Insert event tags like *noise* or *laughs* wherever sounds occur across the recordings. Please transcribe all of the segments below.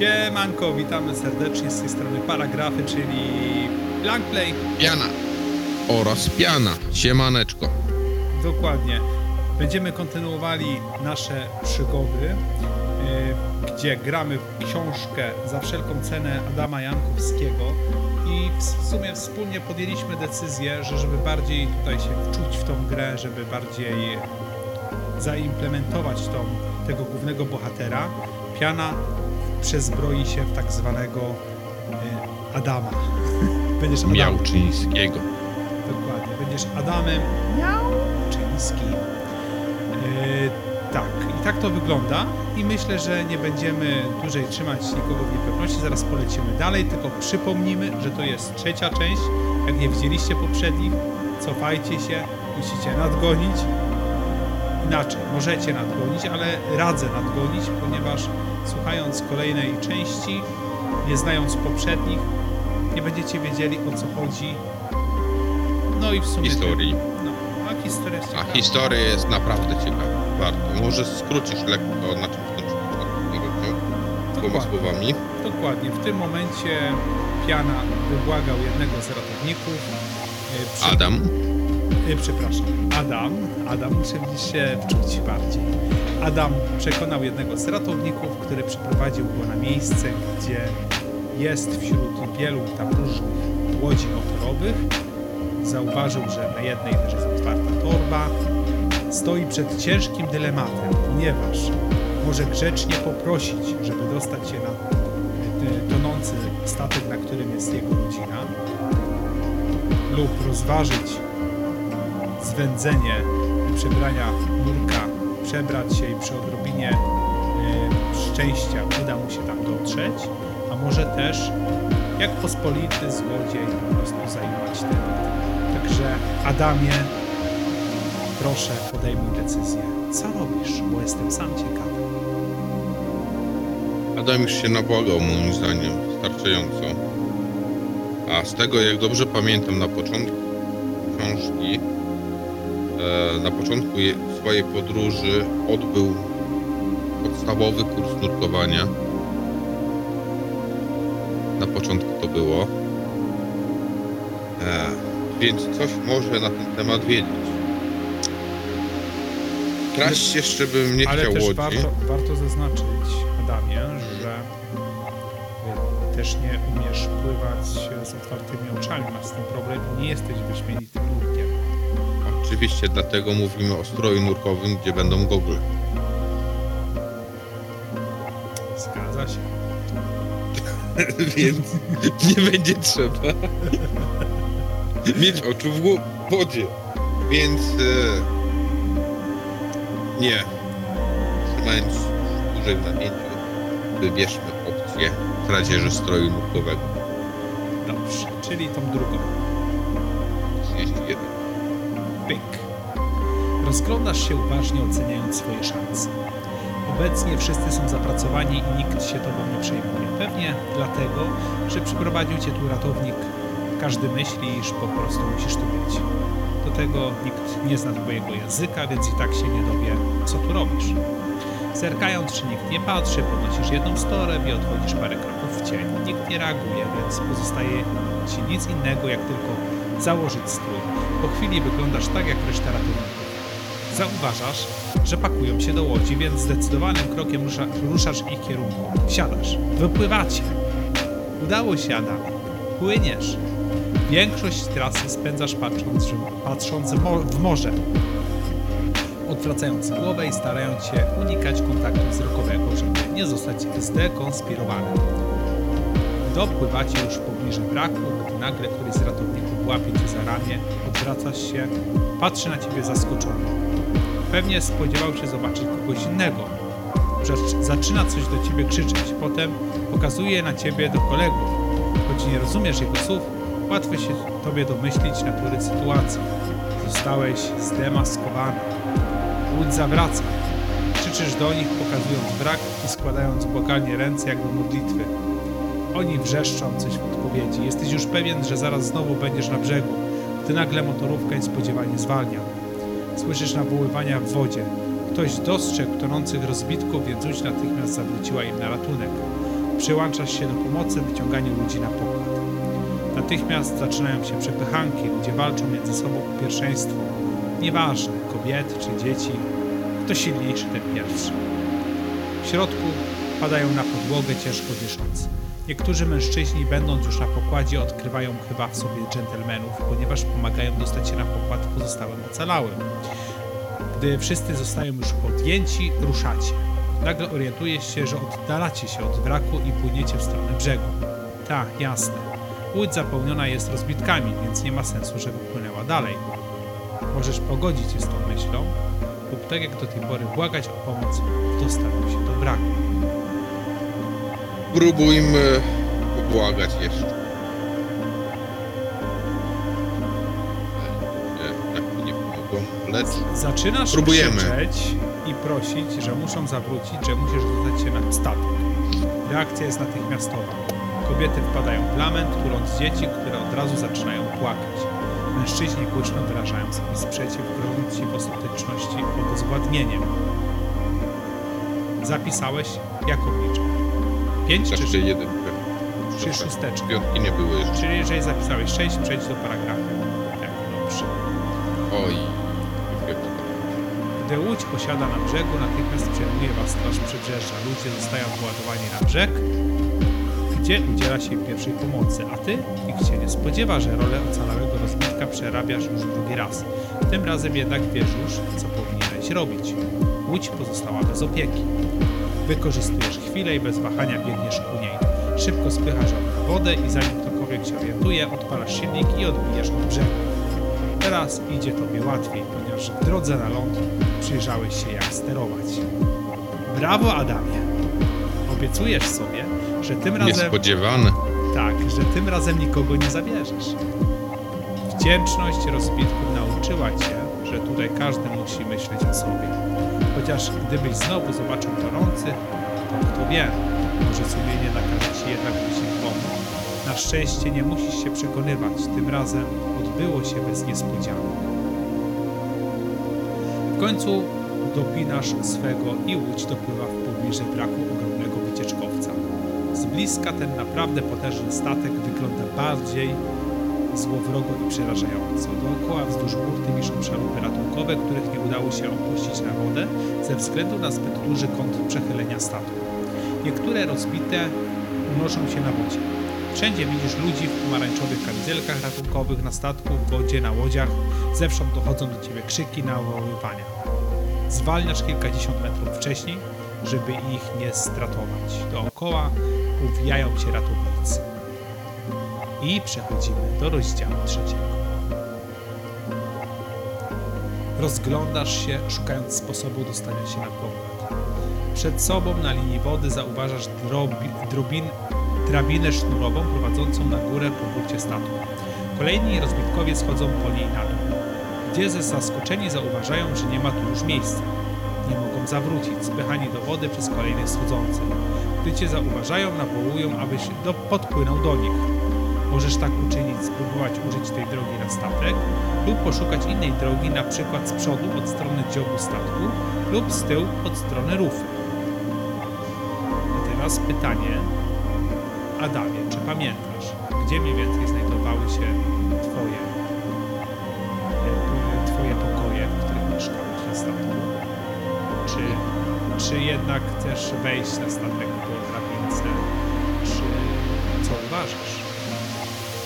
Siemanko, witamy serdecznie z tej strony Paragrafy, czyli Blankplay. Piana oraz piana. Siemaneczko. Dokładnie. Będziemy kontynuowali nasze przygody, yy, gdzie gramy w książkę za wszelką cenę Adama Jankowskiego i w sumie wspólnie podjęliśmy decyzję, że żeby bardziej tutaj się wczuć w tą grę, żeby bardziej zaimplementować tą, tego głównego bohatera, Piana przezbroi się w tak zwanego y, Adama. *laughs* Będziesz Adamem. Miałczyńskiego. Dokładnie. Będziesz Adamem Miałczyńskim. Yy, tak, i tak to wygląda. I myślę, że nie będziemy dłużej trzymać nikogo w niepewności. Zaraz polecimy dalej, tylko przypomnimy, że to jest trzecia część. Jak nie widzieliście poprzednich, cofajcie się, musicie nadgonić. Inaczej, możecie nadgonić, ale radzę nadgonić, ponieważ słuchając kolejnej części, nie znając poprzednich, nie będziecie wiedzieli o co chodzi. No i w sumie. Historii. No, a historia jest A ciekawa. historia jest naprawdę ciekawa. Warto. Może skrócisz lekko na czym Dokładnie. słowami. Dokładnie. W tym momencie Piana wybłagał jednego z ratowników. e, przy- Adam. E, Przepraszam. Adam. Adam, muszę się wczuć bardziej. Adam przekonał jednego z ratowników, który przyprowadził go na miejsce, gdzie jest wśród wielu tam różnych łodzi motorowych. Zauważył, że na jednej też jest otwarta torba. Stoi przed ciężkim dylematem, ponieważ może grzecznie poprosić, żeby dostać się na e, tonący statek, na którym jest jego rodzina, lub rozważyć zwędzenie przebrania nurka, przebrać się i przy odrobinie e, szczęścia uda mu się tam dotrzeć, a może też jak pospolity złodziej po prostu zajmować temat. Także Adamie, proszę podejmij decyzję. Co robisz? Bo jestem sam ciekawy. Adam już się nabłagał moim zdaniem wystarczająco. A z tego jak dobrze pamiętam na początku książki, na początku je, swojej podróży odbył podstawowy kurs nurkowania. Na początku to było. E, więc coś może na ten temat wiedzieć. Kraść jeszcze bym nie Ale chciał też łodzi. warto, warto zaznaczyć, Adamie, że y, też nie umiesz pływać z otwartymi oczami. Masz z tym problem, nie jesteś wyśmienitym nurkiem. Oczywiście, dlatego mówimy o stroju nurkowym, gdzie będą gogle. Zgadza się. *laughs* Więc nie będzie trzeba mieć oczu w wodzie. Więc e, nie. Trzymając dłużej w napięciu, wybierzmy opcję kradzieży stroju nurkowego. Dobrze, czyli tą drugą. 31. Pyk. Rozglądasz się uważnie, oceniając swoje szanse. Obecnie wszyscy są zapracowani i nikt się tobą nie przejmuje. Pewnie dlatego, że przyprowadził cię tu ratownik. Każdy myśli, iż po prostu musisz tu być. Do tego nikt nie zna twojego języka, więc i tak się nie dowie, co tu robisz. Zerkając, czy nikt nie patrzy, podnosisz jedną storę i odchodzisz parę kroków w cień. Nikt nie reaguje, więc pozostaje ci nic innego, jak tylko założyć strój. Po chwili wyglądasz tak, jak reszta ratowników. Zauważasz, że pakują się do łodzi, więc zdecydowanym krokiem rusza, ruszasz w ich kierunku. Siadasz. Wypływacie. Udało się, Adam. Płyniesz. Większość trasy spędzasz patrząc, patrząc w mo- w morze. Odwracając głowę i starając się unikać kontaktu wzrokowego, żeby nie zostać zdekonspirowanym. Dopływacie już pobliże braku, gdy nagle któryś z ratowników łapie cię za ramię, odwracasz się, patrzy na ciebie zaskoczony. Pewnie spodziewał się zobaczyć kogoś innego. Zac- Zaczyna coś do ciebie krzyczeć, potem pokazuje na ciebie do kolegów. Choć nie rozumiesz jego słów, łatwo się tobie domyślić natury sytuacji. Zostałeś zdemaskowany. Łódź zawraca. Krzyczysz do nich, pokazując brak i składając błagalnie ręce jak do modlitwy. Oni wrzeszczą coś w odpowiedzi. Jesteś już pewien, że zaraz znowu będziesz na brzegu, gdy nagle motorówka niespodziewanie zwalnia. Słyszysz nawoływania w wodzie. Ktoś dostrzegł tonących rozbitków, więc łódź natychmiast zawróciła im na ratunek. Przyłączasz się do pomocy w wyciąganiu ludzi na pokład. Natychmiast zaczynają się przepychanki, ludzie walczą między sobą o pierwszeństwo. Nieważne, kobiety czy dzieci, kto silniejszy, ten pierwszy. W środku padają na podłogę ciężko dysząc. Niektórzy mężczyźni, będąc już na pokładzie, odkrywają chyba w sobie dżentelmenów, ponieważ pomagają dostać się na pokład pozostałym ocalałym. Gdy wszyscy zostają już podjęci, ruszacie. Nagle orientujesz się, że oddalacie się od wraku i płyniecie w stronę brzegu. Tak, jasne. Łódź zapełniona jest rozbitkami, więc nie ma sensu, żeby płynęła dalej. Możesz pogodzić się z tą myślą lub tak jak do tej pory błagać o pomoc w dostaniu się do wraku. Spróbujmy pobłagać jeszcze. Nie, tak mi nie pomogło, lecz... Zaczynasz Próbujemy. krzyczeć i prosić, że muszą zawrócić, że musisz dostać się na statek. Reakcja jest natychmiastowa. Kobiety wpadają w lament, tuląc dzieci, które od razu zaczynają płakać. Mężczyźni głośno wyrażają swój sprzeciw, grożąc ci w ostateczności obezwładnieniem. Zapisałeś Jakowicza. 5 znaczy, czy 1? Czy szósteczka. Piątki nie jeszcze. Czyli jeżeli zapisałeś 6, przejdź do paragrafu. Tak, dobrze. Oj. Gdy łódź posiada na brzegu, natychmiast przejmuje was straż przybrzeża. Ludzie zostają wyładowani na brzeg, gdzie udziela się pierwszej pomocy, a ty nikt się nie spodziewa, że rolę ocalałego rozbitka przerabiasz już drugi raz. Tym razem jednak wiesz już, co powinieneś robić. Łódź pozostała bez opieki. Wykorzystujesz chwilę i bez wahania biegniesz ku niej. Szybko spychasz ją na wodę i zanim ktokolwiek się orientuje, odpalasz silnik i odbijasz od brzegu. Teraz idzie tobie łatwiej, ponieważ w drodze na ląd przyjrzałeś się jak sterować. Brawo Adamie! Obiecujesz sobie, że tym razem Niespodziewane. tak, że tym razem nikogo nie zabierzesz. Wdzięczność rozbitków nauczyła cię, że tutaj każdy musi myśleć o sobie. Chociaż gdybyś znowu zobaczył tonący, to kto wie, może sumienie nakaże ci jednak pomóc. Na szczęście nie musisz się przekonywać, tym razem odbyło się bez niespodzianek. W końcu dopinasz swego i łódź dopływa w pobliże braku ogromnego wycieczkowca. Z bliska ten naprawdę potężny statek wygląda bardziej złowrogo i przerażająco. Dookoła wzdłuż burty wiszą szalupy ratunkowe, których nie udało się opuścić na wodę ze względu na zbyt duży kąt przechylenia statku. Niektóre rozbite unoszą się na wodzie. Wszędzie widzisz ludzi w pomarańczowych kamizelkach ratunkowych na statku, w wodzie, na łodziach. Zewsząd dochodzą do ciebie krzyki nawoływania. Zwalniasz kilkadziesiąt metrów wcześniej, żeby ich nie stratować. Dookoła uwijają się ratownicy. I przechodzimy do rozdziału trzeciego. Rozglądasz się, szukając sposobu dostania się na pokład. Przed sobą na linii wody zauważasz drobi, drobin, drabinę sznurową prowadzącą na górę po burcie statku. Kolejni rozbitkowie schodzą po niej na dół, gdzie ze zaskoczeni zauważają, że nie ma tu już miejsca. Nie mogą zawrócić, spychani do wody przez kolejnych schodzących. Gdy cię zauważają, nawołują, abyś do, podpłynął do nich. Możesz tak uczynić, spróbować użyć tej drogi na statek lub poszukać innej drogi, na przykład z przodu od strony dziobu statku lub z tyłu od strony rufy. A teraz pytanie, Adamie, czy pamiętasz, gdzie mniej więcej znajdowały się twoje, e, twoje pokoje, w których mieszkałeś na statku? Czy, czy jednak chcesz wejść na statek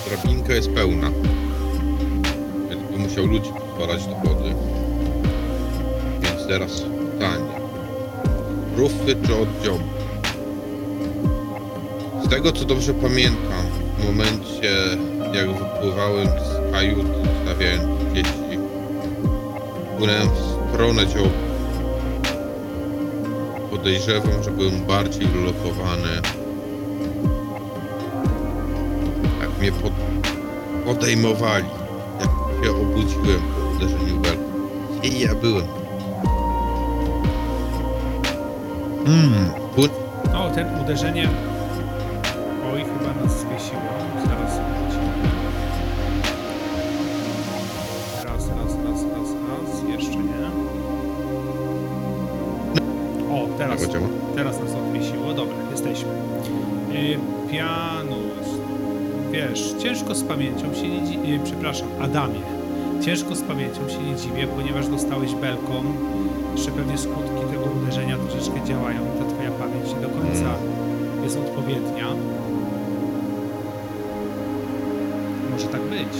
Drabinka jest pełna. By musiał ludzi pozwalać do wody. Więc teraz pytanie. Rufy czy oddział? Z tego co dobrze pamiętam, w momencie jak wypływałem z kajut, stawiając dzieci, płynąłem w stronę dziobu. Podejrzewam, że byłem bardziej wylokowany. Mnie pod, podejmowali, jak się obudziłem po uderzeniu belką. I ja byłem. Hmm, płyn... O, ten uderzenie. Oj, chyba nas zwiesiło. Zaraz. Raz, raz, raz, raz, raz. Jeszcze nie. O, teraz, teraz nas odwiesiło. Dobra, jesteśmy. Janusz, wiesz, ciężko z pamięcią się nie dziwię, przepraszam, Adamie, ciężko z pamięcią się nie dziwię, ponieważ dostałeś belką, jeszcze pewnie skutki tego uderzenia troszeczkę działają ta twoja pamięć nie do końca jest odpowiednia. Może tak być.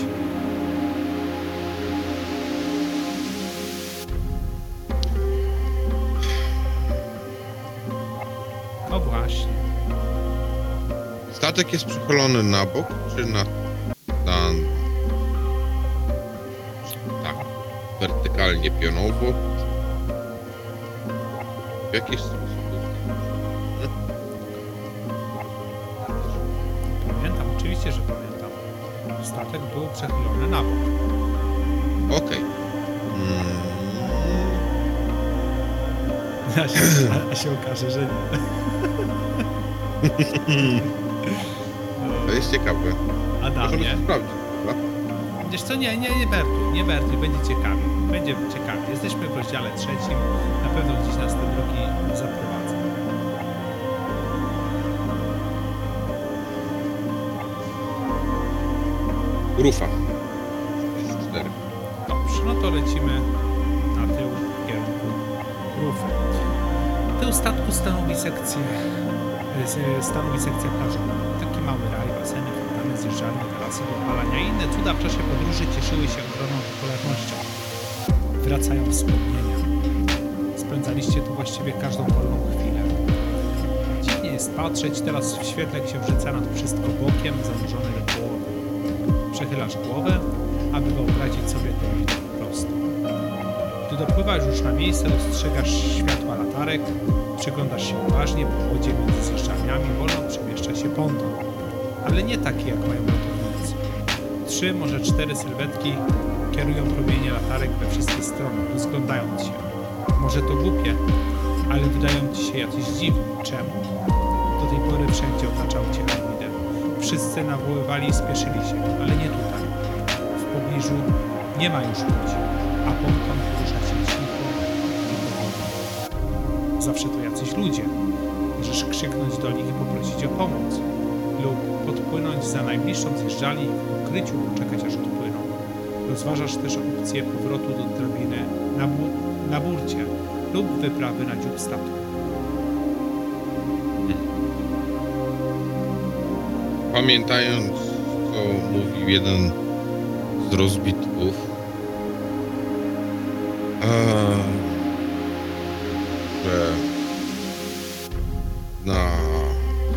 Statek jest przychylony na bok, czy na... na... tak, wertykalnie, pionowo? W jakiś sposób? Pamiętam, oczywiście, że pamiętam. Statek był przechylony na bok. Okej. Mm, *laughs* A się, a się okaże, że nie. *laughs* jest ciekawe. Możemy Adamie, to sprawdzić, prawda? wiesz co, nie, nie, nie Bertuj, nie Bertuj, będzie ciekawie. Będzie ciekawie. Jesteśmy w rozdziale trzecim, na pewno gdzieś nas te drogi zaprowadzą. Rufa. 4. Dobrze, no to lecimy na tył w kierunku rufy. Tył statku stanowi sekcję, e, stanowi sekcję plażową. Baseny, fontany, zjeżdżalnie, tarasy do opalania i inne cuda w czasie podróży cieszyły się ogromną popularnością. Wracają wspomnienia. Spędzaliście tu właściwie każdą wolną chwilę. Dziwnie jest patrzeć teraz w świetle księżyca na to wszystko bokiem, zanurzone do połowy. Przechylasz głowę, aby wyobrazić sobie ten widok po prostu. Gdy dopływasz już na miejsce, dostrzegasz światła latarek, przyglądasz się uważnie, po wodzie między zjeżdżalniami wolno przemieszcza się ponton. Ale nie taki, jak mają ratownicy. Trzy, może cztery sylwetki kierują promienie latarek we wszystkie strony, rozglądając się. Może to głupie, ale wydają ci się jacyś dziwni. Czemu? Do tej pory wszędzie otaczał cię widem. Wszyscy nawoływali i spieszyli się, ale nie tutaj. W pobliżu nie ma już ludzi, a ponton porusza się cicho i powoli. Zawsze to jacyś ludzie. Możesz krzyknąć do nich i poprosić o pomoc. Lub podpłynąć za najbliższą zjeżdżalni i w ukryciu poczekać aż odpłyną. Rozważasz też opcję powrotu do drabiny na, bu- na burcie lub wyprawy na dziób statku. Pamiętając, co mówił jeden z rozbitków, że na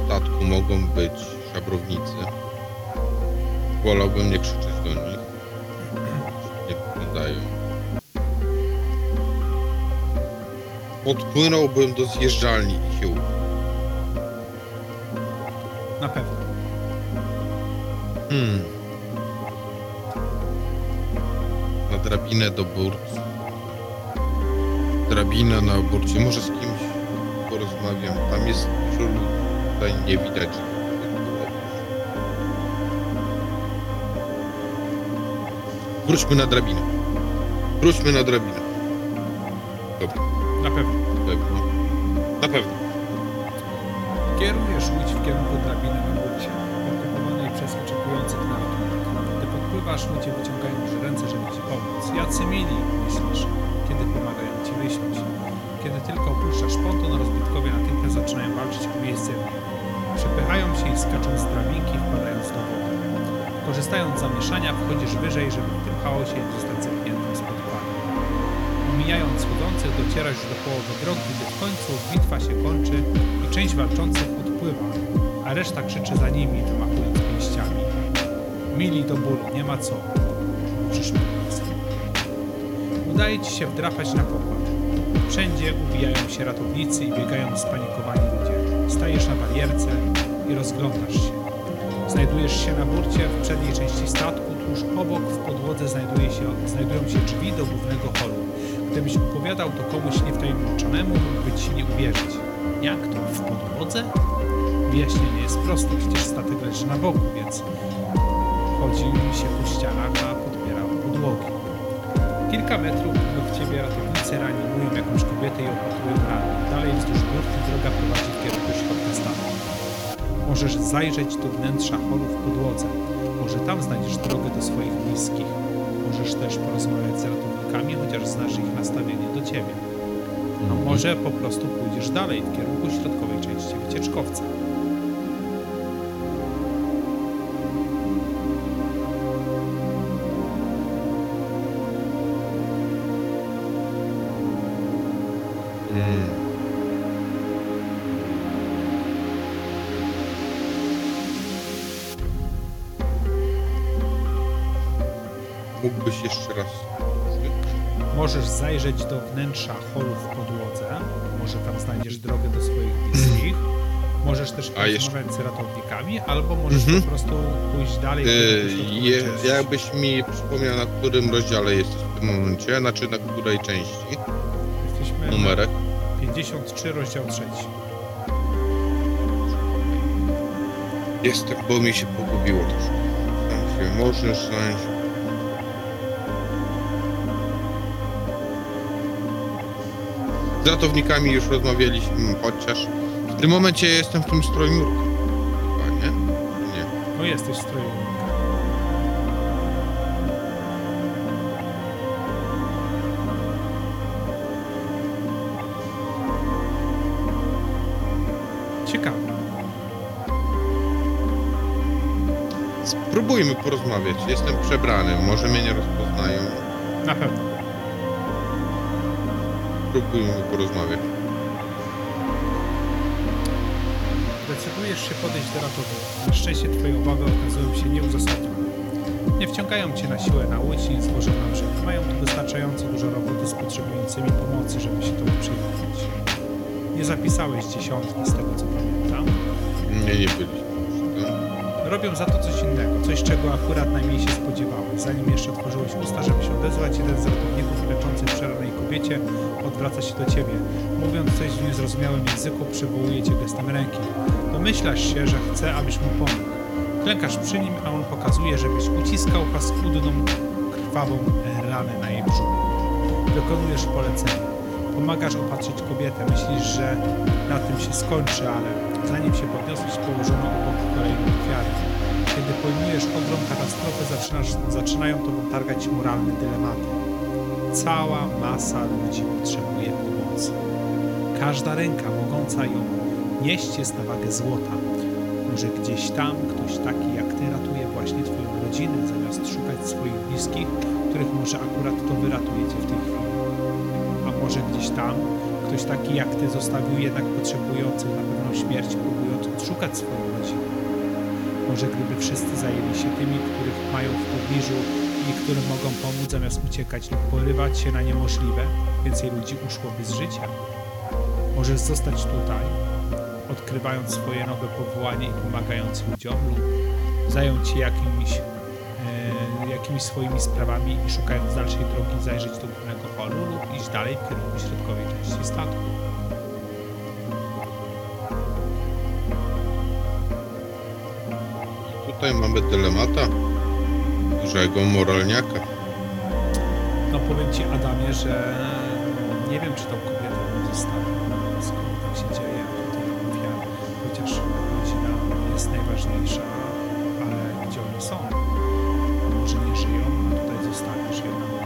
statku mogą być szabrownicy, wolałbym nie krzyczeć do nich. Nie wyglądają. Podpłynąłbym do zjeżdżalni i się ukrył. Na pewno. Hmm. Na drabinę do burt. Drabina na burcie. Może z kimś porozmawiam. Tam jest. Tutaj nie widać, Wróćmy na drabinę. Wróćmy na drabinę. Dobra, Na pewno. na pewno. Na pewno. Kierujesz łódź w kierunku drabiny na burcie, okupowanej przez oczekujących na ratunek. Gdy podpływasz, ludzie wyciągają już ręce, żeby ci pomóc. Jacy mili, myślisz, kiedy pomagają ci wysiąść. Kiedy tylko opuszczasz ponton, rozbitkowie natychmiast zaczynają walczyć o miejsce w nim. Przepychają się i skaczą z drabinki, wpadając do wody. Korzystając z zamieszania, wchodzisz wyżej, żeby chaosie zostać zepchniętym spod pary. Omijając chodzących, docierasz już do połowy drogi, gdy w końcu bitwa się kończy i część walczących odpływa, a reszta krzyczy za nimi, wymachując pięściami. Mili do bólu, nie ma co. Przyszły. Udaje ci się wdrapać na pokład. Wszędzie ubijają się ratownicy i biegają spanikowani ludzie. Stajesz na barierce i rozglądasz się. Znajdujesz się na burcie w przedniej części statku, tuż obok w podłodze znajduje się, znajdują się drzwi do głównego holu. Gdybyś opowiadał to komuś niewtajemniczonemu, mógłby ci nie uwierzyć. Jak to? W podłodze? Wyjaśnienie jest proste, przecież statek leży na boku, więc chodzi się po ścianach, a podpiera podłogi. Kilka metrów obok ciebie ratownicy reanimują jakąś kobietę i opatrują rany. Dalej wzdłuż burty droga prowadzi w kierunku środka statku. Możesz zajrzeć do wnętrza holu w podłodze. Może tam znajdziesz drogę do swoich bliskich. Możesz też porozmawiać z ratownikami, chociaż znasz ich nastawienie do ciebie. A może po prostu pójdziesz dalej w kierunku środkowej części wycieczkowca. Mm. Mógłbyś jeszcze raz. Możesz zajrzeć do wnętrza holu w podłodze. Może tam znajdziesz drogę do swoich bliskich. Możesz też porozmawiać z ratownikami, albo możesz Mhm. po prostu pójść dalej. Yy, je, jakbyś mi przypomniał, na którym rozdziale jesteś w tym momencie, znaczy na której części, Jesteśmy numerek. na 53, rozdział 3. Jestem, bo mi się pogubiło się możesz znaleźć. Ratownikami już rozmawialiśmy, chociaż w tym momencie jestem w tym stroju Chyba, nie? Nie. No jesteś w stroju. Ciekawe. Spróbujmy porozmawiać. Jestem przebrany, może mnie nie rozpoznają. Na pewno. Spróbujmy porozmawiać. Decydujesz się podejść do ratownika. Na szczęście twoje obawy okazują się nieuzasadnione. Nie wciągają cię na siłę na łódź i złożą na brzeg. Mają tu wystarczająco dużo roboty z potrzebującymi pomocy, żeby się tobą przejmować. Nie zapisałeś dziesiątki z tego co pamiętam. Nie, nie byliśmy. Robią za to coś innego, coś czego akurat najmniej się spodziewałeś. Zanim jeszcze otworzyłeś usta, żeby się odezwać, jeden z ratowników klęczący w przeranej kobiecie odwraca się do ciebie. Mówiąc coś w niezrozumiałym języku, przywołuje cię gestem ręki. Domyślasz się, że chce, abyś mu pomógł. Klękasz przy nim, a on pokazuje, żebyś uciskał paskudną, krwawą ranę na jej brzuchu. Dokonujesz polecenia. Pomagasz opatrzyć kobietę. Myślisz, że na tym się skończy, ale zanim się podniosłeś, położono obok kolejną ofiarę. Kiedy pojmujesz ogrom katastrofy, zaczynają tobą targać moralne dylematy. Cała masa ludzi potrzebuje pomocy. Każda ręka mogąca ją nieść jest na wagę złota. Może gdzieś tam ktoś taki jak ty ratuje właśnie twoją rodzinę, zamiast szukać swoich bliskich, których może akurat to wyratuje cię w tej chwili. A może gdzieś tam ktoś taki jak ty zostawił jednak potrzebujących na pewną śmierć, próbując odszukać swoją rodzinę. Może gdyby wszyscy zajęli się tymi, których mają w pobliżu i którym mogą pomóc zamiast uciekać lub porywać się na niemożliwe, więcej ludzi uszłoby z życia. Możesz zostać tutaj, odkrywając swoje nowe powołanie i pomagając ludziom lub zająć się jakimiś, e, jakimiś swoimi sprawami i szukając dalszej drogi zajrzeć do lub iść dalej w kierunku środkowej części statku. Tutaj mamy dylemata dużego moralniaka. No powiem Ci Adamie, że nie wiem czy tą kobietę bym zostawił, skoro tak się dzieje, ofiar, chociaż rodzina jest najważniejsza, ale gdzie oni są? Może nie żyją, a tutaj zostawisz je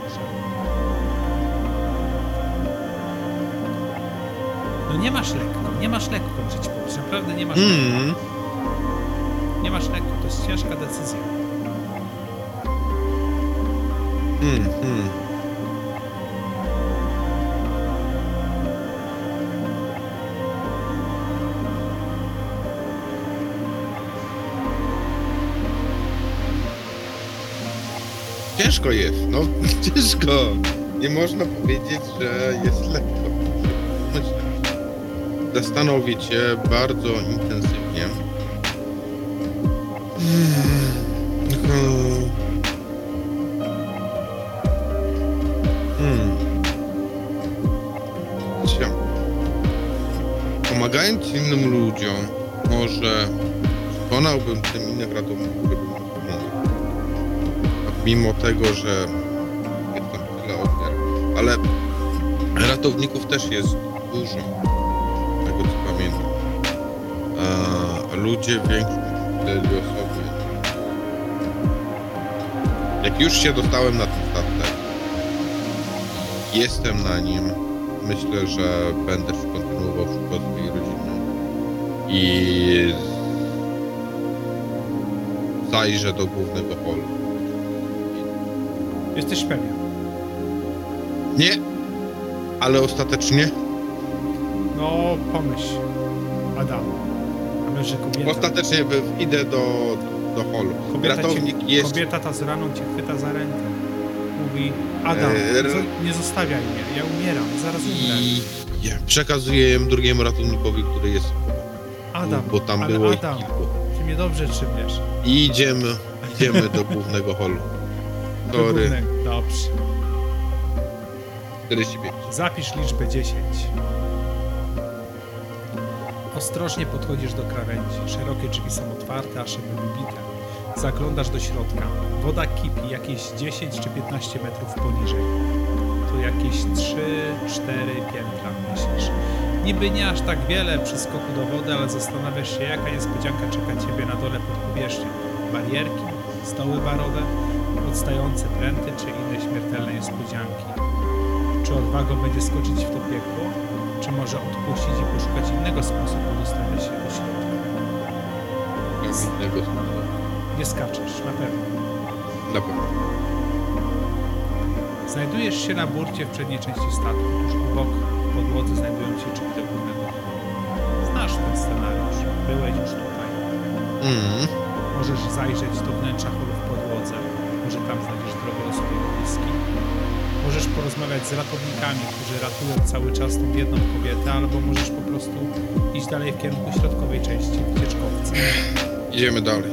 No nie masz lekko, nie masz lekko żyć powiedz, naprawdę nie masz lekko. Hmm. Nie masz lekko, to jest ciężka decyzja. Hmm, hmm. Ciężko jest, no *laughs* ciężko. Nie można powiedzieć, że jest lekko. Zastanowić się bardzo intensywnie. Hmm. Hmm. Pomagając innym ludziom, może przekonałbym tym innych ratowników, mimo tego, że jest tam tyle ofiar, ale ratowników też jest dużo, ludzie, większość wtedy osoby. Jak już się dostałem na ten statek, jestem na nim, myślę, że będę kontynuował przykład swojej rodziny i zajrzę do głównego holu. Jesteś pewien? Nie, ale ostatecznie, No, pomyśl. Adam. Kobieta? ostatecznie idę do, do holu. Kobieta, Ratownik cię, jest kobieta ta z raną cię chwyta za rękę. Mówi, Adam, zo- nie zostawiaj mnie, ja umieram, zaraz umrę. i ja przekazuję ją drugiemu ratunnikowi, który jest Adam, bo tam było Adam, kilku. ty mnie dobrze trzymiesz. I idziemy, idziemy do *laughs* głównego holu. Do Sorry. Dobrze. 45. Zapisz liczbę 10. Ostrożnie podchodzisz do krawędzi. Szerokie drzwi są otwarte, a szyby wybite. Zaglądasz do środka. Woda kipi jakieś 10 czy 15 metrów poniżej. To jakieś 3-4 piętra, myślisz. Niby nie aż tak wiele przy skoku do wody, ale zastanawiasz się, jaka niespodzianka czeka ciebie na dole pod powierzchnią. Barierki, stoły barowe, odstające pręty czy inne śmiertelne niespodzianki. Czy odwagą będzie skoczyć w to piekło, czy może odpuścić i poszukać innego sposobu dostania się do środka? Innego sposobu. Nie skaczesz, na pewno. Na pewno. Znajdujesz się na burcie w przedniej części statku, tuż obok podłodze znajdują się drzwi do górnego. Znasz ten scenariusz, byłeś już tutaj. Mm. Możesz zajrzeć do wnętrza porozmawiać z ratownikami, którzy ratują cały czas tą jedną kobietę, albo możesz po prostu iść dalej w kierunku środkowej części wycieczkowca. Idziemy dalej.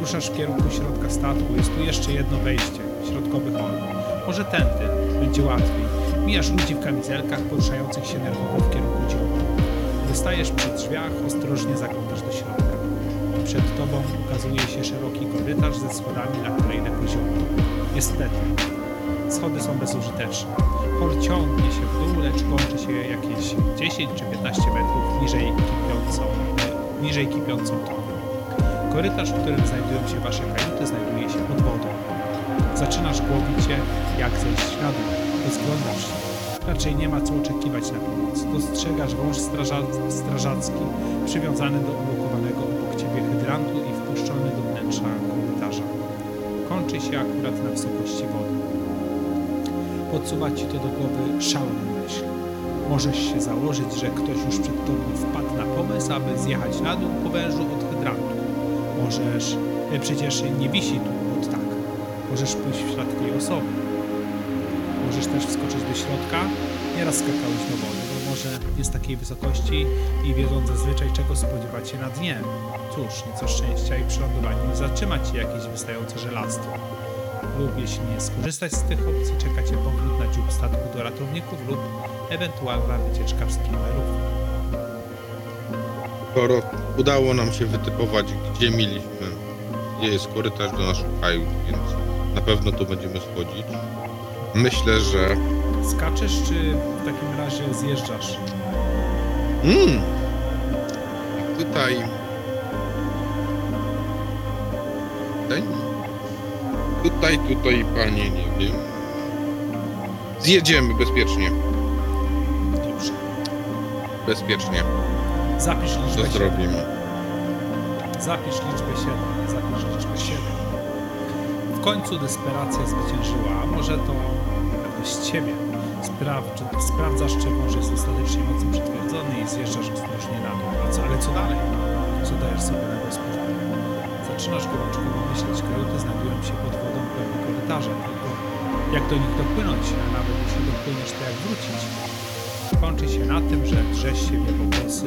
Ruszasz w kierunku środka statku. Jest tu jeszcze jedno wejście, środkowy hol. Może tędy, będzie łatwiej. Mijasz ludzi w kamizelkach poruszających się nerwowo w kierunku dziobu. Wystajesz przy drzwiach, ostrożnie środka. Przed tobą ukazuje się szeroki korytarz ze schodami na kolejne poziomy. Niestety, schody są bezużyteczne. Hol ciągnie się w dół, lecz kończy się jakieś 10 czy 15 metrów niżej kipiącą, niżej kipiącą toną. Korytarz, w którym znajdują się wasze kajuty, znajduje się pod wodą. Zaczynasz głowić się, jak zejść na dół. Rozglądasz się. Raczej nie ma co oczekiwać na pomoc. Dostrzegasz wąż straża strażacki przywiązany do ulokowanego hydrantu i wpuszczony do wnętrza korytarza. Kończy się akurat na wysokości wody. Podsuwa ci to do głowy szalona myśl. Możesz się założyć, że ktoś już przed tobą wpadł na pomysł, aby zjechać na dół po wężu od hydrantu. Możesz, e, przecież nie wisi tu od tak. Możesz pójść w ślad tej osoby. Możesz też wskoczyć do środka. Nieraz skakałeś do wody, bo może jest takiej wysokości i wiedząc zazwyczaj czego spodziewać się na dnie. Cóż, nieco szczęścia i przy lądowaniu zatrzyma cię jakieś wystające żelastwo. Lub jeśli nie skorzystać z tych opcji, czeka cię powrót na dziób statku do ratowników lub ewentualna wycieczka w ruchu. Skoro udało nam się wytypować, gdzie mieliśmy, gdzie jest korytarz do naszych kajut, więc na pewno tu będziemy schodzić. Myślę, że... Skaczesz, czy w takim razie zjeżdżasz? Mm, tutaj... Tutaj, tutaj, tutaj, panie, nie wiem. Zjedziemy bezpiecznie, Dobrze. bezpiecznie. Zapisz To liczbę 7. zrobimy. Zapisz liczbę 7. Zapisz liczbę 7. W końcu desperacja zwyciężyła, a może to pewność ciebie. Sprawdź, sprawdzasz, czy wąż jest dostatecznie mocno przytwierdzony i zjeżdżasz ostrożnie na dół. A co, ale co dalej? Co dajesz sobie na gospodarkę? Zaczynasz gorączkowo myśleć, kajuty znajdują się pod wodą w pełni korytarza, tylko jak do nich dopłynąć, a nawet jeśli dopłyniesz, to jak wrócić? Kończy się na tym, że drzesz się w jego głosy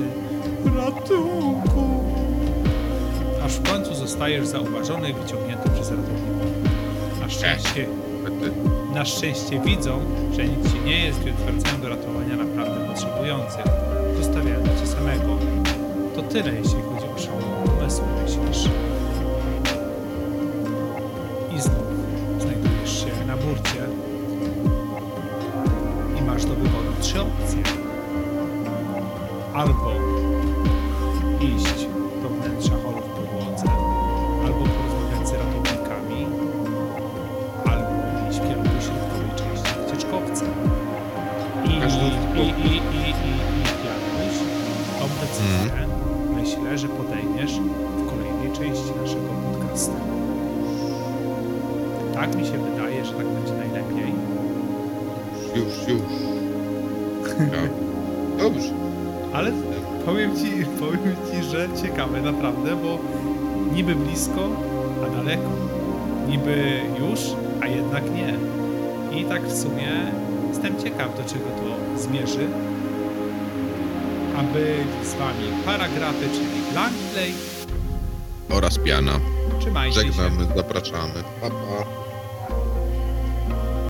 Ratunku! Aż w końcu zostajesz zauważony i wyciągnięty przez ratowników. Na szczęście, na szczęście widzą, że nic ci nie jest, więc wracają do ratowania naprawdę potrzebujących, zostawiając cię samego. To tyle, jeśli chodzi o szalone pomysły, myślisz. Schultz. Out of że ciekawe naprawdę, bo niby blisko, a daleko. Niby już, a jednak nie. I tak w sumie jestem ciekaw, do czego to zmierzy. A byli z wami paragrafy, czyli Blankplay. Oraz piana. Trzymajcie się. Żegnamy, zapraszamy. Pa, pa.